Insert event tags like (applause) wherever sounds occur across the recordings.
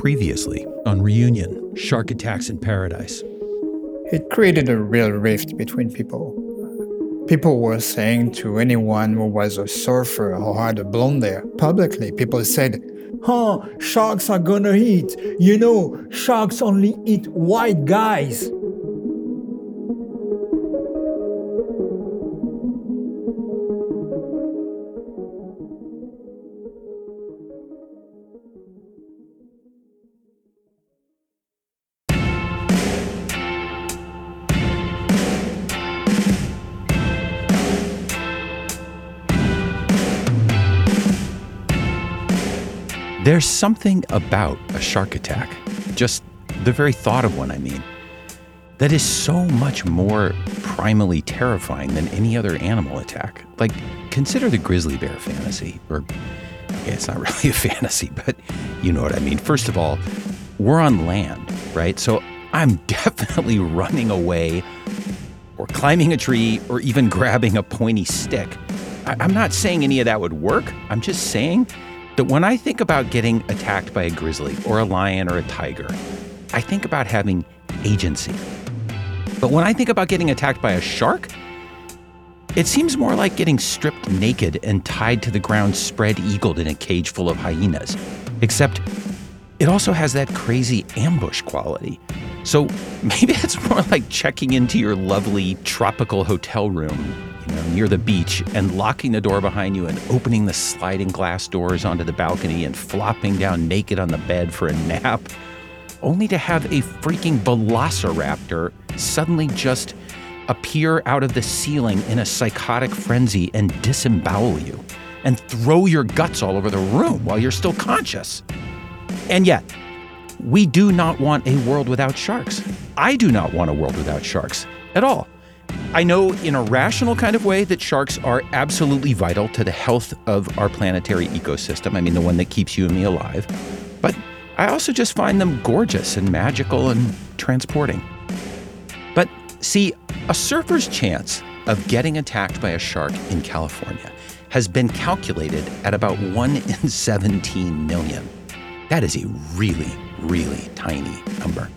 Previously on Reunion Shark Attacks in Paradise. It created a real rift between people. People were saying to anyone who was a surfer or had a blonde there publicly, people said, Huh, sharks are gonna eat. You know, sharks only eat white guys. There's something about a shark attack, just the very thought of one, I mean, that is so much more primally terrifying than any other animal attack. Like, consider the grizzly bear fantasy, or okay, it's not (laughs) really a fantasy, but you know what I mean. First of all, we're on land, right? So I'm (laughs) definitely running away or climbing a tree or even (laughs) grabbing a pointy stick. I- I'm not saying any of that would work. I'm just saying that when I think about getting attacked by a grizzly or a lion or a tiger, I think about having agency. But when I think about getting attacked by a shark, it seems more like getting stripped naked and tied to the ground, spread eagled in a cage full of hyenas. Except it also has that crazy ambush quality. So maybe it's more like checking into your lovely tropical hotel room you know, near the beach and locking the door behind you and opening the sliding glass doors onto the balcony and flopping down naked on the bed for a nap, only to have a freaking velociraptor suddenly just appear out of the ceiling in a psychotic frenzy and disembowel you and throw your guts all over the room while you're still conscious. And yet, we do not want a world without sharks. I do not want a world without sharks at all. I know in a rational kind of way that sharks are absolutely vital to the health of our planetary ecosystem. I mean, the one that keeps you and me alive. But I also just find them gorgeous and magical and transporting. But see, a surfer's chance of getting attacked by a shark in California has been calculated at about 1 in 17 million. That is a really, really tiny number.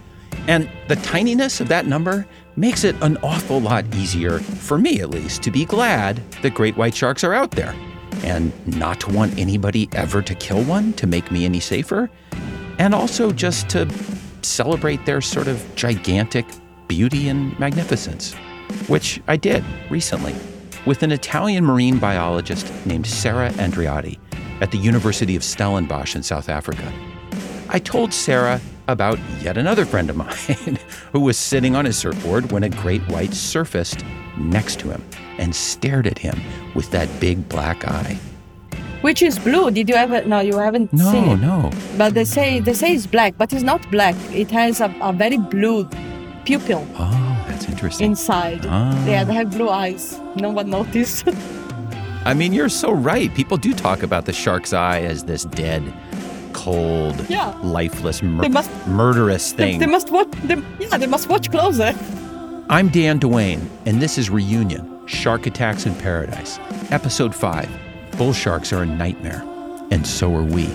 And the tininess of that number makes it an awful lot easier, for me at least, to be glad that great white sharks are out there and not to want anybody ever to kill one to make me any safer, and also just to celebrate their sort of gigantic beauty and magnificence, which I did recently with an Italian marine biologist named Sarah Andreotti at the University of Stellenbosch in South Africa. I told Sarah about yet another friend of mine (laughs) who was sitting on his surfboard when a great white surfaced next to him and stared at him with that big black eye. Which is blue? Did you ever? No, you haven't No, seen it. no. But they say they say it's black, but it's not black. It has a, a very blue pupil Oh, that's interesting. inside. Ah. Yeah, they have blue eyes. No one noticed. (laughs) I mean, you're so right. People do talk about the shark's eye as this dead, cold, Yeah. lifeless, mur- They must- murderous they, thing. they must watch. They, yeah, they must watch closer. I'm Dan Duane, and this is Reunion Shark Attacks in Paradise, Episode 5 Bull Sharks Are a Nightmare, and So Are We.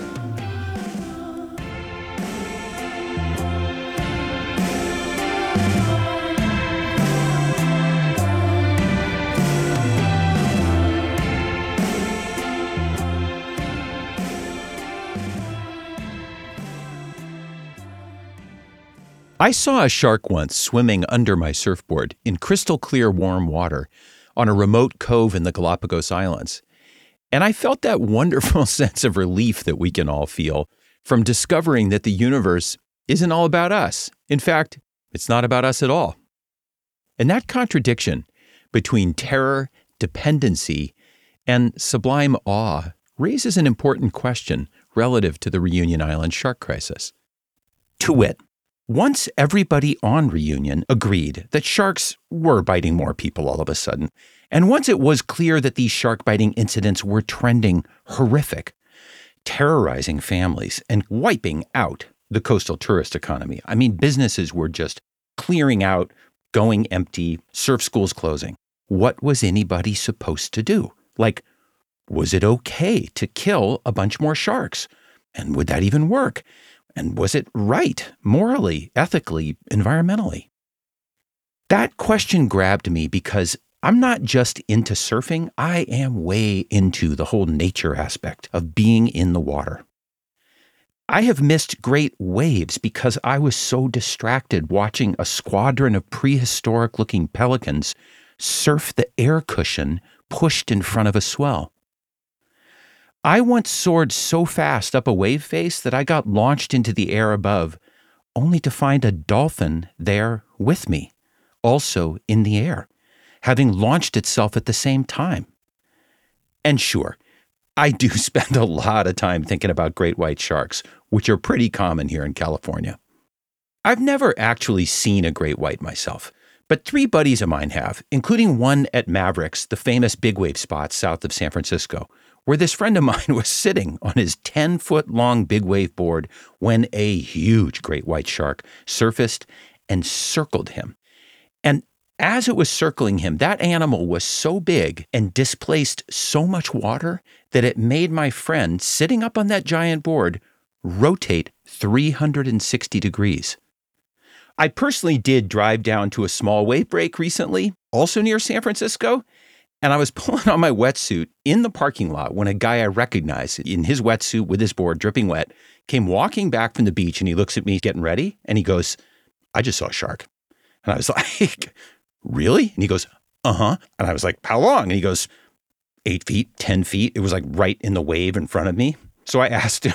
I saw a shark once swimming under my surfboard in crystal clear warm water on a remote cove in the Galapagos Islands. And I felt that (laughs) wonderful sense of relief that we can all feel from discovering that the universe isn't all about us. In fact, it's not about us at all. And that contradiction between terror, dependency, and sublime awe raises an important question relative to the Reunion Island shark crisis. To wit, once everybody on Reunion agreed that sharks were biting more people all of a sudden, and once it was clear that these shark biting incidents were trending horrific, terrorizing families and wiping out the coastal tourist economy. I mean, businesses were just clearing out, going empty, surf schools closing. What was anybody supposed to do? Like, was it okay to kill a bunch more sharks? And would that even work? And was it right, morally, ethically, environmentally? That question grabbed me because I'm not just into surfing, I am way into the whole nature aspect of being in the water. I have missed great waves because I was so distracted watching a squadron of prehistoric looking pelicans surf the air cushion pushed in front of a swell. I once soared so fast up a wave face that I got launched into the air above, only to find a dolphin there with me, also in the air, having launched itself at the same time. And sure, I do (laughs) spend a lot of time thinking about great white sharks, which are pretty common here in California. I've never actually seen a great white myself, but three buddies of mine have, including one at Mavericks, the famous big wave spot south of San Francisco, where this friend of mine (laughs) was sitting on his 10 foot long big wave board when a huge great white shark surfaced and circled him. And as it was circling him, that animal was so big and displaced so much water that it made my friend sitting up on that giant board rotate 360 degrees. I personally did drive down to a small wave break recently, also near San Francisco, and I was (laughs) pulling on my wetsuit in the parking lot when a guy I recognized in his wetsuit with his board dripping wet came walking back from the beach and he looks at me getting ready and he goes, I just saw a shark. And I was (laughs) like, really? And he goes, uh huh. And I was like, how long? And he goes, eight feet, 10 feet. It was like right in the wave in front of me. So I (laughs) asked him,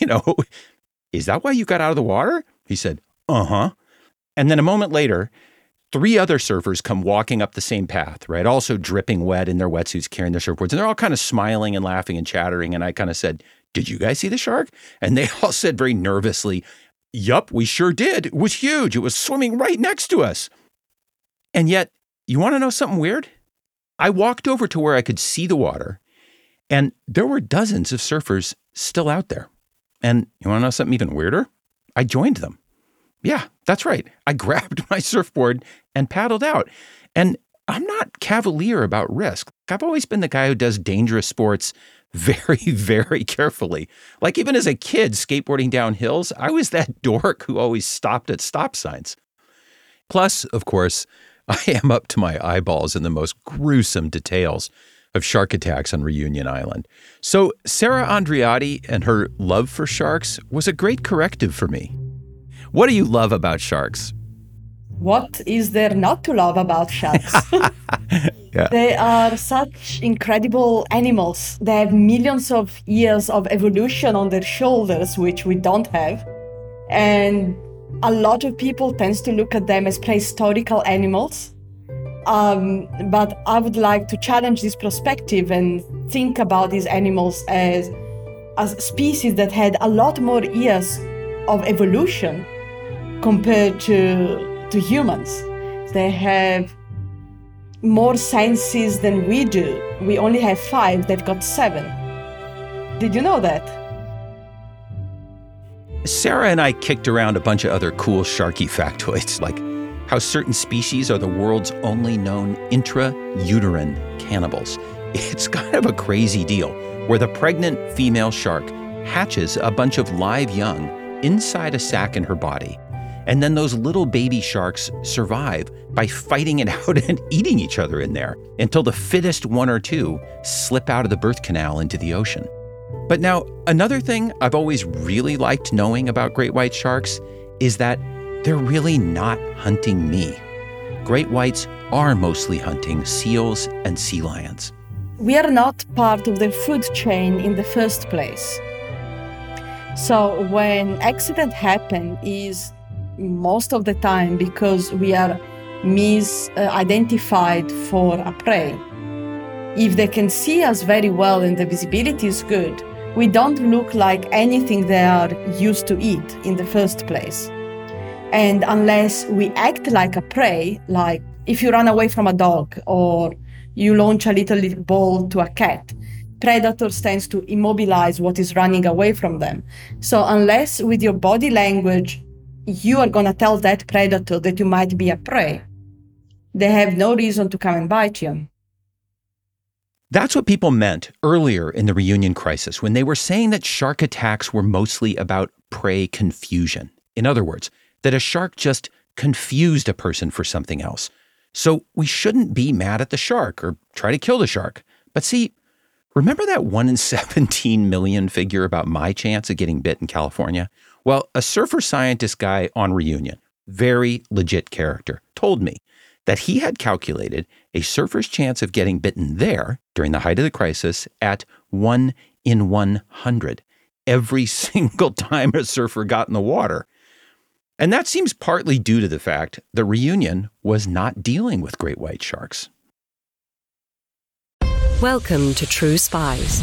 you know, is that why you got out of the water? He said, uh huh. And then a moment later, three other surfers come walking up the same path, right? Also dripping wet in their wetsuits, carrying their surfboards. And they're all kind of smiling and laughing and chattering. And I kind of said, Did you guys see the shark? And they (laughs) all said very nervously, Yup, we sure did. It was huge. It was swimming right next to us. And yet, you want to know something weird? I walked over to where I could see the water, and there were dozens of surfers still out there. And you want to know something even weirder? I joined them. Yeah, that's right. I (laughs) grabbed my surfboard and paddled out. And I'm not cavalier about risk. I've always been the guy who does dangerous sports very, (laughs) very carefully. Like even as a kid skateboarding down hills, I was that (laughs) dork who always stopped at stop signs. Plus, of course, I am up to my eyeballs in the most gruesome details of shark attacks on Reunion Island. So, Sarah Andreotti and her love for sharks was a great corrective for me. What do you love about sharks? What is there not to love about sharks? (laughs) Yeah. They are such incredible animals. They have millions of years of evolution on their shoulders, which we don't have. And a lot of people tends to look at them as prehistorical animals. Um, but I would like to challenge this perspective and think about these animals as a species that had a lot more years of evolution compared to to humans. They have more senses than we do. We only have five, they've got seven. Did you know that? Sarah and I kicked around a bunch of other cool sharky factoids, like how certain species are the world's only known intrauterine cannibals. It's kind of a crazy deal, where the pregnant female shark hatches a bunch of live young inside a sac in her body. And then those little baby sharks survive by fighting it (laughs) out and eating each other in there until the fittest one or two slip out of the birth canal into the ocean. But now, another thing I've always really liked knowing about great white sharks is that they're really not hunting me. Great whites are mostly hunting seals and sea lions. We are not part of the food chain in the first place. So when accident happen is most of the time because we are misidentified for a prey. If they can see us very well and the visibility is good, we don't look like anything they are used to eat in the first place. And unless we act like a prey, like if you run away from a dog or you launch a little ball to a cat, predators tends to immobilize what is running away from them. So unless with your body language you are going to tell that predator that you might be a prey, they have no reason to come and bite you. That's what people meant earlier in the reunion crisis when they were saying that shark attacks were mostly about prey confusion. In other words, that a shark just confused a person for something else. So we shouldn't be mad at the shark or try to kill the shark. But see, remember that 1 in (laughs) 17 million figure about my chance of getting bit in California? Well, a surfer scientist guy on reunion, very legit character, told me that he had calculated a surfer's chance of getting bitten there during the height of the crisis at 1 in 100 every (laughs) single time a surfer got in the water. And that seems partly due to the fact the reunion was not dealing with great white sharks. Welcome to True Spies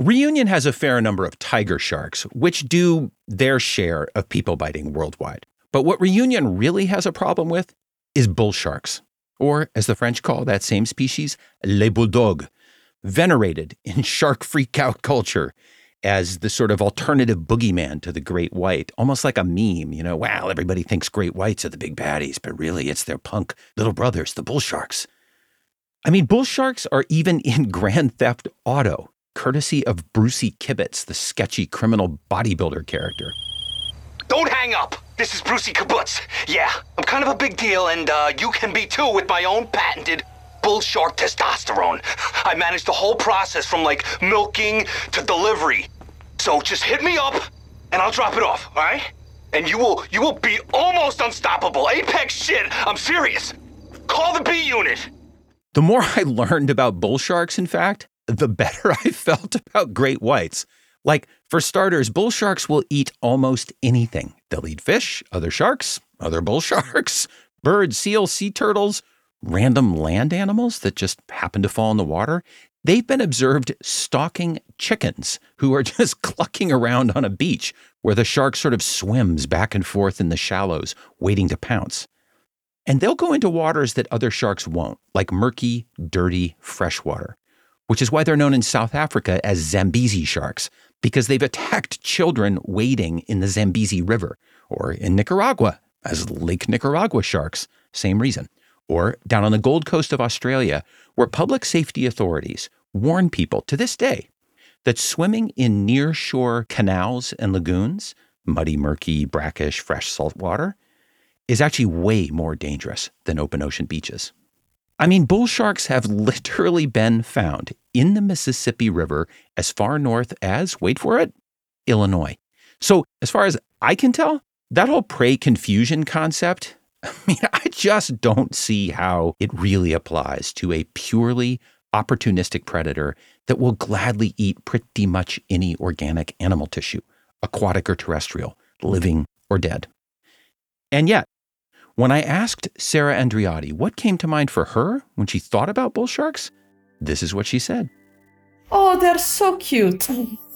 Reunion has a fair number of tiger sharks, which do their share of people biting worldwide. But what Reunion really has a problem with is bull sharks, or as the French call that same species, les bulldogs, venerated in shark freakout culture as the sort of alternative boogeyman to the great white, almost like a meme. You know, wow, everybody thinks great whites are the big baddies, but really it's their punk little brothers, the bull sharks. I mean, bull sharks are even in (laughs) Grand Theft Auto courtesy of Brucie Kibbutz, the sketchy criminal bodybuilder character. Don't hang up. This is Brucie Kibbutz. Yeah, I'm kind of a big deal, and uh, you can be too with my own patented bull shark testosterone. I manage the whole process from like milking to delivery. So just hit me up, and I'll drop it off. All right? And you will you will be almost unstoppable. Apex shit. I'm serious. Call the B unit. The more (laughs) I learned about bull sharks, in fact, the better (laughs) I felt about great whites. Like, for starters, bull sharks will eat almost anything. They'll eat fish, other sharks, other bull (laughs) sharks, birds, seals, sea turtles, random land animals that just happen to fall in the water. They've been observed stalking chickens who are (laughs) just clucking around on a beach where the shark sort of swims back and forth in the shallows, waiting to pounce. And they'll go into waters that other sharks won't, like murky, dirty freshwater which is why they're known in South Africa as Zambezi sharks, because they've attacked children wading in the Zambezi River, or in Nicaragua as Lake Nicaragua sharks, same reason, or down on the Gold Coast of Australia, where public safety authorities warn people to this day that swimming in near shore canals and lagoons, muddy, murky, brackish, fresh salt water, is actually way more dangerous than open ocean beaches. I mean, bull sharks have literally been found in the Mississippi River as far north as, wait for it, Illinois. So, as far as I can tell, that whole prey confusion concept, (laughs) I mean, I just don't see how it really applies to a purely opportunistic predator that will gladly eat pretty much any organic animal tissue, aquatic or terrestrial, living or dead. And yet, when I asked Sarah Andreotti what came to mind for her when she thought about bull sharks, this is what she said. Oh, they're so cute.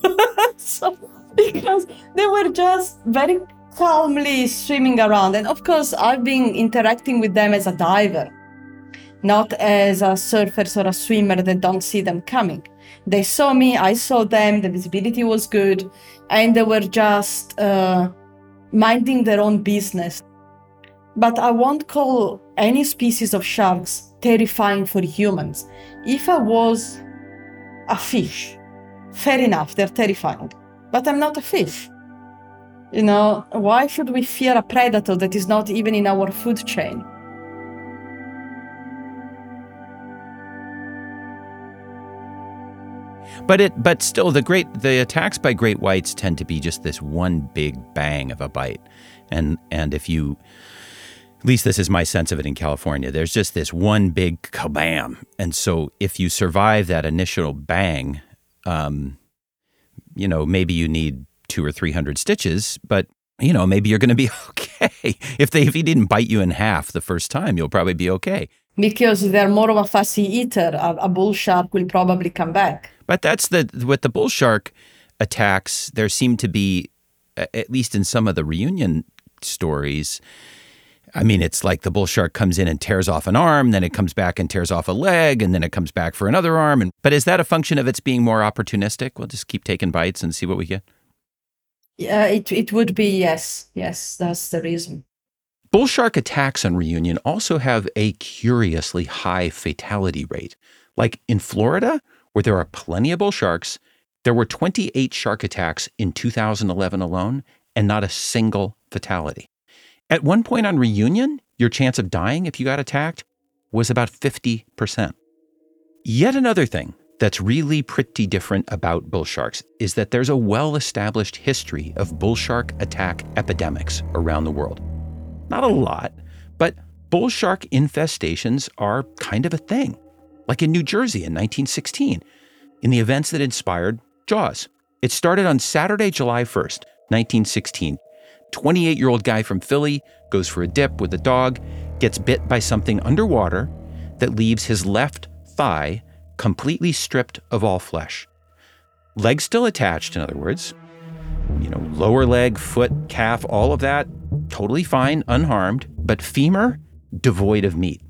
(laughs) so, because they were just very calmly swimming around. And of course, I've been interacting with them as a diver, not as a surfer or a swimmer that don't see them coming. They saw me, I saw them, the visibility was good, and they were just uh, minding their own business. But I won't call any species of sharks terrifying for humans. If I was a fish, fair enough, they're terrifying. But I'm not a fish. You know, why should we fear a predator that is not even in our food chain? But it but still the great the attacks by great whites tend to be just this one big bang of a bite. And and if you at least this is my sense of it in California. There's just this one big kabam. And so if you survive that initial bang, um, you know, maybe you need two or three hundred stitches, but you know, maybe you're going to be (laughs) okay. If they if he didn't bite you in half the first time, you'll probably be okay. Because they're more of a fussy eater, a, a bull shark will probably come back. But that's the with the bull shark attacks. There seem to be, at least in some of the reunion stories. I mean, it's like the bull shark comes in and tears off an arm, then it comes back and tears off a leg, and then it comes back for another arm. And but is that a function of its being more opportunistic? We'll just keep taking bites and see what we get. Yeah, it it would be yes, yes, that's the reason. Bull shark attacks on reunion also have a curiously high fatality rate. Like in Florida, where there are plenty of bull sharks, there were 28 shark attacks in 2011 alone, and not a single fatality. At one point on reunion, your chance of dying if you got attacked was about 50%. Yet another thing that's really pretty different about bull sharks is that there's a well established history of bull shark attack epidemics around the world. Not a lot, but bull shark infestations are kind of a thing, like in New Jersey in 1916, in the events that inspired Jaws. It started on Saturday, July 1st, 1916. 28 year old guy from Philly goes for a dip with a dog, gets bit by something underwater that leaves his left thigh completely stripped of all flesh. Leg still attached, in other words. You know, lower leg, foot, calf, all of that, totally fine, unharmed, but femur devoid of meat.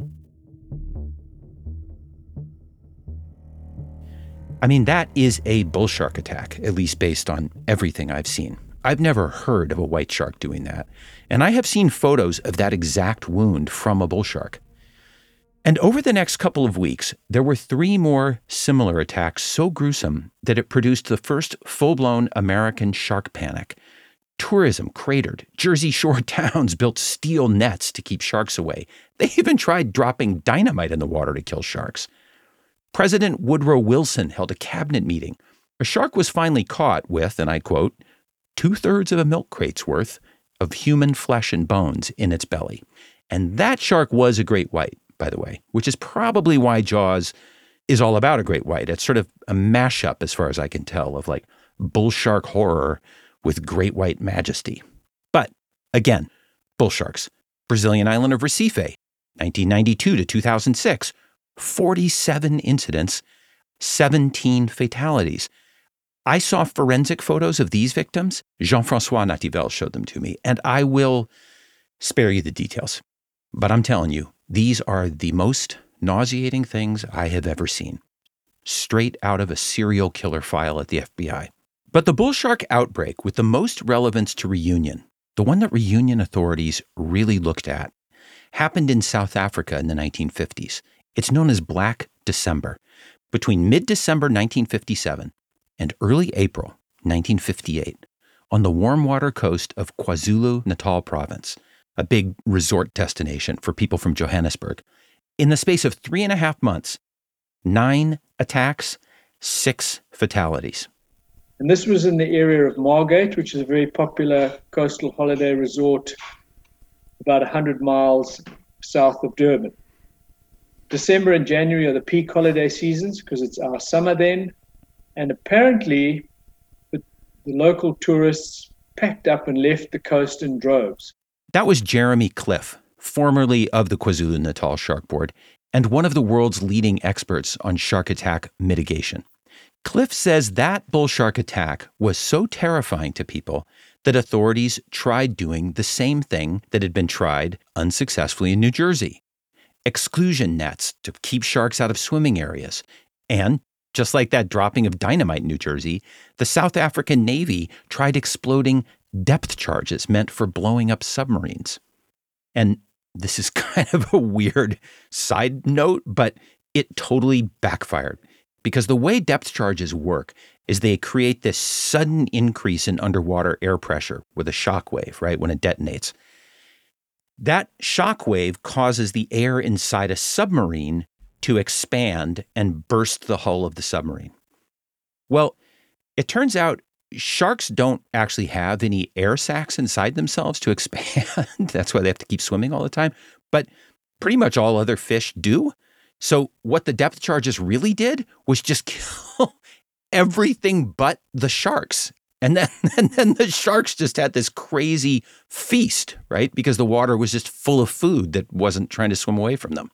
I mean, that is a bull shark attack, at least based on everything I've seen. I've never heard of a white shark doing that. And I have seen photos of that exact wound from a bull shark. And over the next couple of weeks, there were three more similar attacks so gruesome that it produced the first full blown American shark panic. Tourism cratered. Jersey Shore (laughs) towns built steel nets to keep sharks away. They even tried dropping dynamite in the water to kill sharks. President Woodrow Wilson held a cabinet meeting. A shark was finally caught with, and I quote, two thirds of a milk crate's worth of human flesh and bones in its belly. And that shark was a great white, by the way, which is probably why Jaws is all about a great white. It's sort of a mashup, as far as I can tell, of like bull shark horror with great white majesty. But again, bull sharks, Brazilian island of Recife, 1992 to 2006, 47 incidents, 17 fatalities. I saw forensic photos of these victims. Jean Francois Nativel showed them to me, and I will spare you the details. But I'm telling you, these are the most nauseating things I have ever seen. Straight out of a serial killer file at the FBI. But the bull shark outbreak with the most relevance to reunion, the one that reunion authorities really looked at, happened in South Africa in the 1950s. It's known as Black December. Between mid December 1957 and early April 1958 on the warm water coast of KwaZulu Natal province, a big resort destination for people from Johannesburg. In the space of three and a half months, nine attacks, six fatalities. And this was in the area of Margate, which is a very popular coastal holiday resort about 100 miles south of Durban. December and January are the peak holiday seasons because it's our summer then. And apparently, the, the local tourists packed up and left the coast in droves. That was Geremy Cliff, formerly of the KwaZulu Natal Shark Board and one of the world's leading experts on shark attack mitigation. Cliff says that bull shark attack was so terrifying to people that authorities tried doing the same thing that had been tried unsuccessfully in New Jersey exclusion nets to keep sharks out of swimming areas, and just like that dropping of dynamite in New Jersey, the South African Navy tried exploding depth charges meant for blowing up submarines. And this is (laughs) kind of a weird side note, but it totally backfired because the way depth charges work is they create this sudden increase in underwater air pressure with a shock wave, right, when it detonates. That shock wave causes the air inside a submarine to expand and burst the hull of the submarine. Well, it turns out sharks don't actually have any air sacs inside themselves to (laughs) expand. That's why they have to keep swimming all the time. But pretty much all other fish do. So, what the depth charges really did was just (laughs) kill everything but the sharks. And then, (laughs) and then the sharks just had this crazy feast, right? Because the water was just full of food that wasn't trying to swim away from them.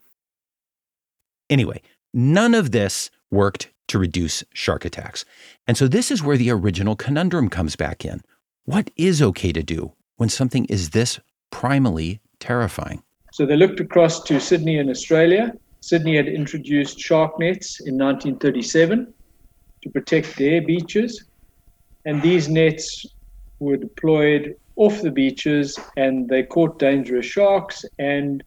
Anyway, none of this worked to reduce shark attacks. And so this is where the original conundrum comes back in. What is okay to do when something is this primally terrifying? So they looked across to Sydney in Australia. Sydney had introduced shark nets in 1937 to protect their beaches. And these nets were deployed off the beaches and they caught dangerous sharks and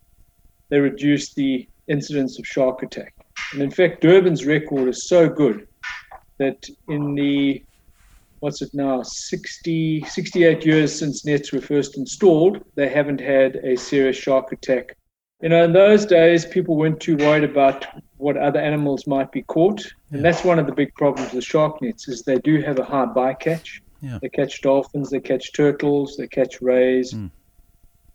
they reduced the incidence of shark attack. And in fact, Durban's record is so good that in the what's it now 60 68 years since nets were first installed they haven't had a serious shark attack you know in those days people weren't too worried about what other animals might be caught and that's one of the big problems with shark nets is they do have a high bycatch Yeah. they catch dolphins they catch turtles they catch rays Mm.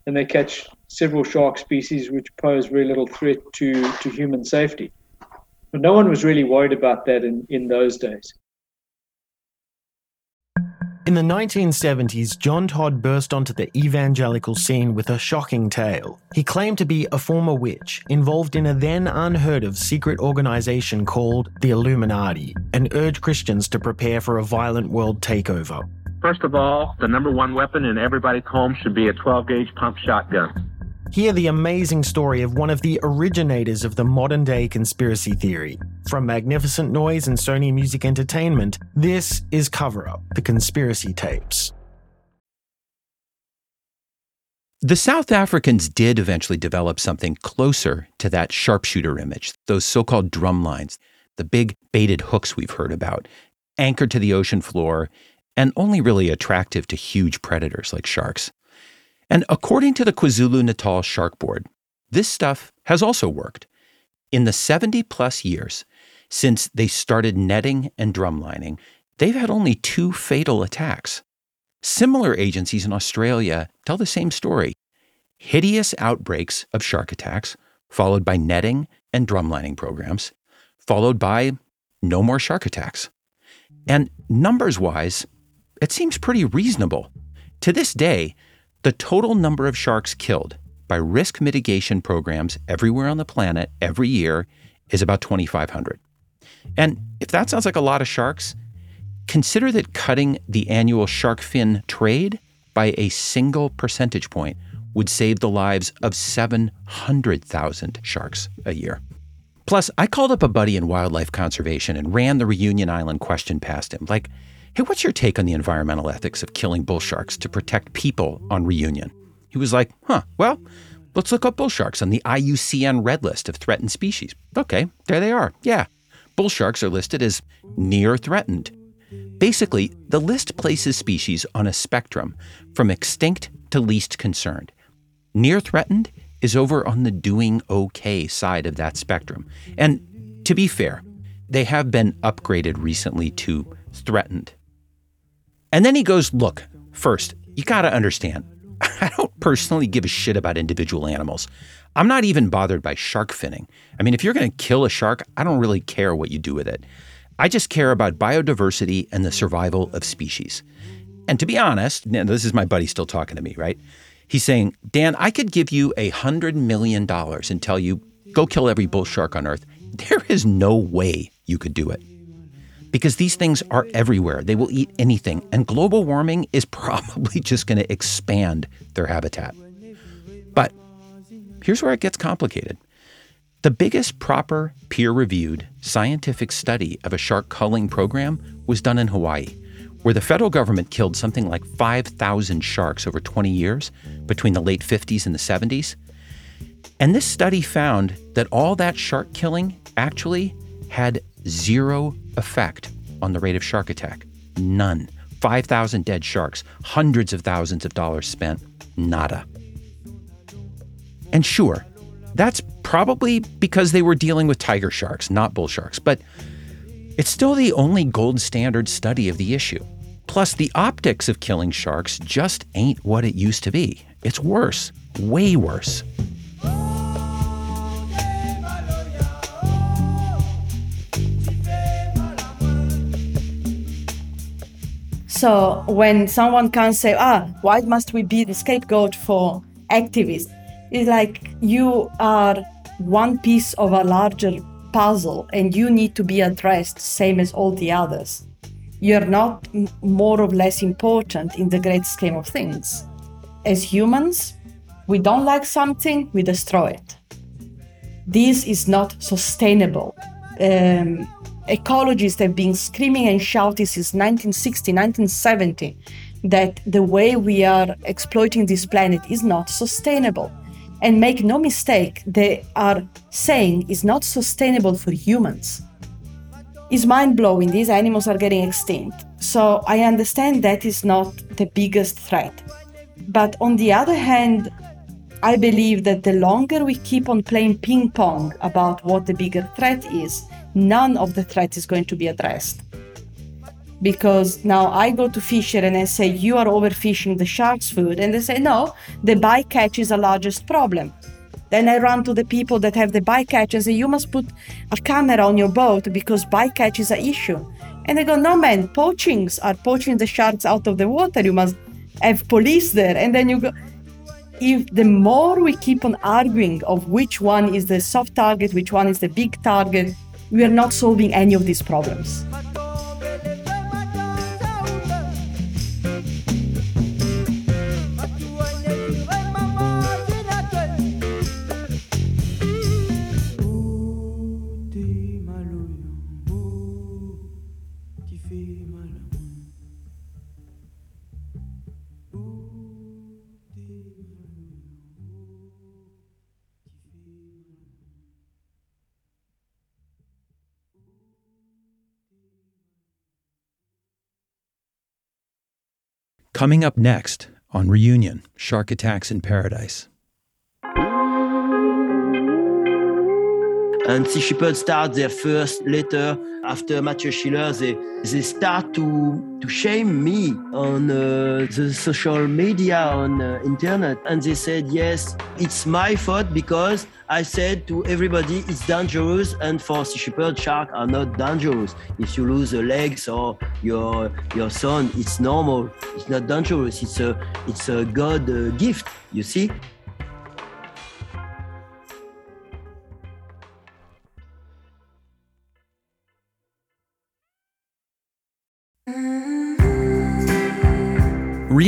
And they catch several shark species which pose very little threat to, to human safety but no one was really worried about that in, in those days In the 1970s, John Todd burst onto the evangelical scene with a shocking tale. He claimed to be a former witch involved in a then unheard of secret organization called the Illuminati and urged Christians to prepare for a violent world takeover. First of all, the number one weapon in everybody's home should be a 12 gauge pump shotgun. Hear the amazing story of one of the originators of the modern day conspiracy theory. From Magnificent Noise and Sony Music Entertainment, this is Cover Up, the conspiracy tapes. The South Africans did eventually develop something closer to that sharpshooter image, those so called drum lines, the big baited hooks we've heard about, anchored to the ocean floor and only really attractive to huge predators like sharks. And according to the KwaZulu Natal Shark Board, this stuff has also worked. In the 70 plus years since they started netting and drumlining, they've had only two fatal attacks. Similar agencies in Australia tell the same story hideous outbreaks of shark attacks, followed by netting and drumlining programs, followed by no more shark attacks. And numbers wise, it seems pretty reasonable. To this day, the total number of sharks killed by risk mitigation programs everywhere on the planet every year is about 2,500. And if that sounds like a lot of sharks, consider that cutting the annual shark fin trade by a single percentage point would save the lives of 700,000 sharks a year. Plus, I called up a buddy in wildlife conservation and ran the Reunion Island question past him like, hey, what's your take on the environmental ethics of killing bull sharks to protect people on Reunion? He was like, huh, well, let's look up bull sharks on the IUCN red list of threatened species. Okay, there they are. Yeah. Bull sharks are listed as near threatened. Basically, the list places species on a spectrum from extinct to least concerned. Near threatened is over on the doing okay side of that spectrum. And to be fair, they have been upgraded recently to threatened. And then he goes, Look, first, you got to understand, (laughs) I don't personally give a shit about individual animals. I'm not even bothered by shark finning. I mean, if you're going to kill a shark, I don't really care what you do with it. I just care about biodiversity and the survival of species. And to be honest, this is my buddy still talking to me, right? He's saying, Dan, I could give you a hundred million dollars and tell you, go kill every bull shark on earth. There is no way you could do it. Because these things are everywhere. They will eat anything. And global warming is (laughs) probably just going to expand their habitat. But here's where it gets complicated. The biggest proper peer reviewed scientific study of a shark culling program was done in Hawaii, where the federal government killed something like 5,000 sharks over 20 years between the late 50s and the 70s. And this study found that all that shark killing actually had zero effect on the rate of shark attack. None. 5,000 dead sharks, hundreds of thousands of dollars spent, nada. And sure, that's probably because they were dealing with tiger sharks, not bull sharks. But It's still the only gold standard study of the issue. Plus, the optics of killing sharks just ain't what it used to be. It's worse, way worse. So when someone can say, ah, why must we be the scapegoat for activists? It's like you are one piece of a larger puzzle and you need to be addressed same as all the others. You're not more or less important in the great scheme of things. As humans, we don't like something, we destroy it. This is not sustainable. Um, ecologists have been screaming and shouting since 1960, 1970 that the way we are exploiting this planet is not sustainable. And make no mistake, they are saying it's not sustainable for humans. It's mind blowing, these animals are getting extinct. So I understand that is not the biggest threat. But on the other hand, I believe that the longer we keep on playing ping pong about what the bigger threat is, none of the threat is going to be addressed. Because now I go to fisher and I say, You are overfishing the shark's food. And they say, No, the bycatch is the largest problem. Then I run to the people that have the bycatch and say, You must put a camera on your boat because bycatch is an issue. And they go, No, man, poachings are poaching the sharks out of the water. You must have police there. And then you go, if the more we keep on arguing of which one is the soft target, which one is the big target, we are not solving any of these problems. Coming up next on Reunion Shark Attacks in Paradise. And Sea Shepherd start their first letter after Mathieu Schiller. They, they start to, to shame me on uh, the social media, on uh, internet. And they said, yes, it's my fault because I said to everybody it's dangerous. And for Sea Shepherd, sharks are not dangerous. If you lose a legs or your, your son, it's normal. It's not dangerous. It's a, it's a God uh, gift, you see?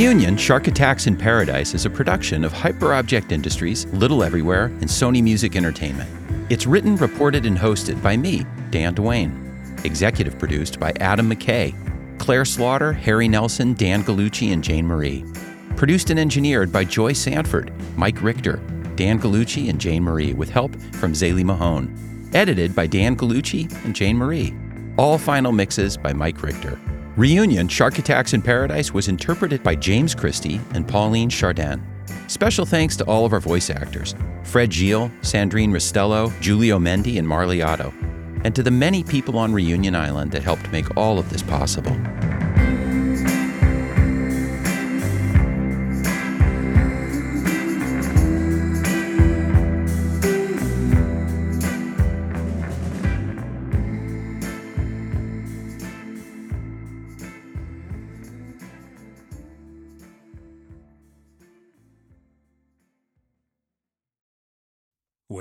Reunion Shark Attacks in Paradise is a production of Hyperobject Industries, Little Everywhere, and Sony Music Entertainment. It's written, reported, and hosted by me, Dan Duane. Executive produced by Adam McKay, Claire Slaughter, Harry Nelson, Dan Gallucci, and Jane Marie. Produced and engineered by Joy Sanford, Mike Richter, Dan Gallucci, and Jane Marie, with help from Zaylee Mahone. Edited by Dan Gallucci and Jane Marie. All final mixes by Mike Richter. Reunion Shark Attacks in Paradise was interpreted by James Christie and Pauline Chardin. Special thanks to all of our voice actors Fred Gilles, Sandrine Rostello, Giulio Mendi, and Marley Otto, and to the many people on Reunion Island that helped make all of this possible.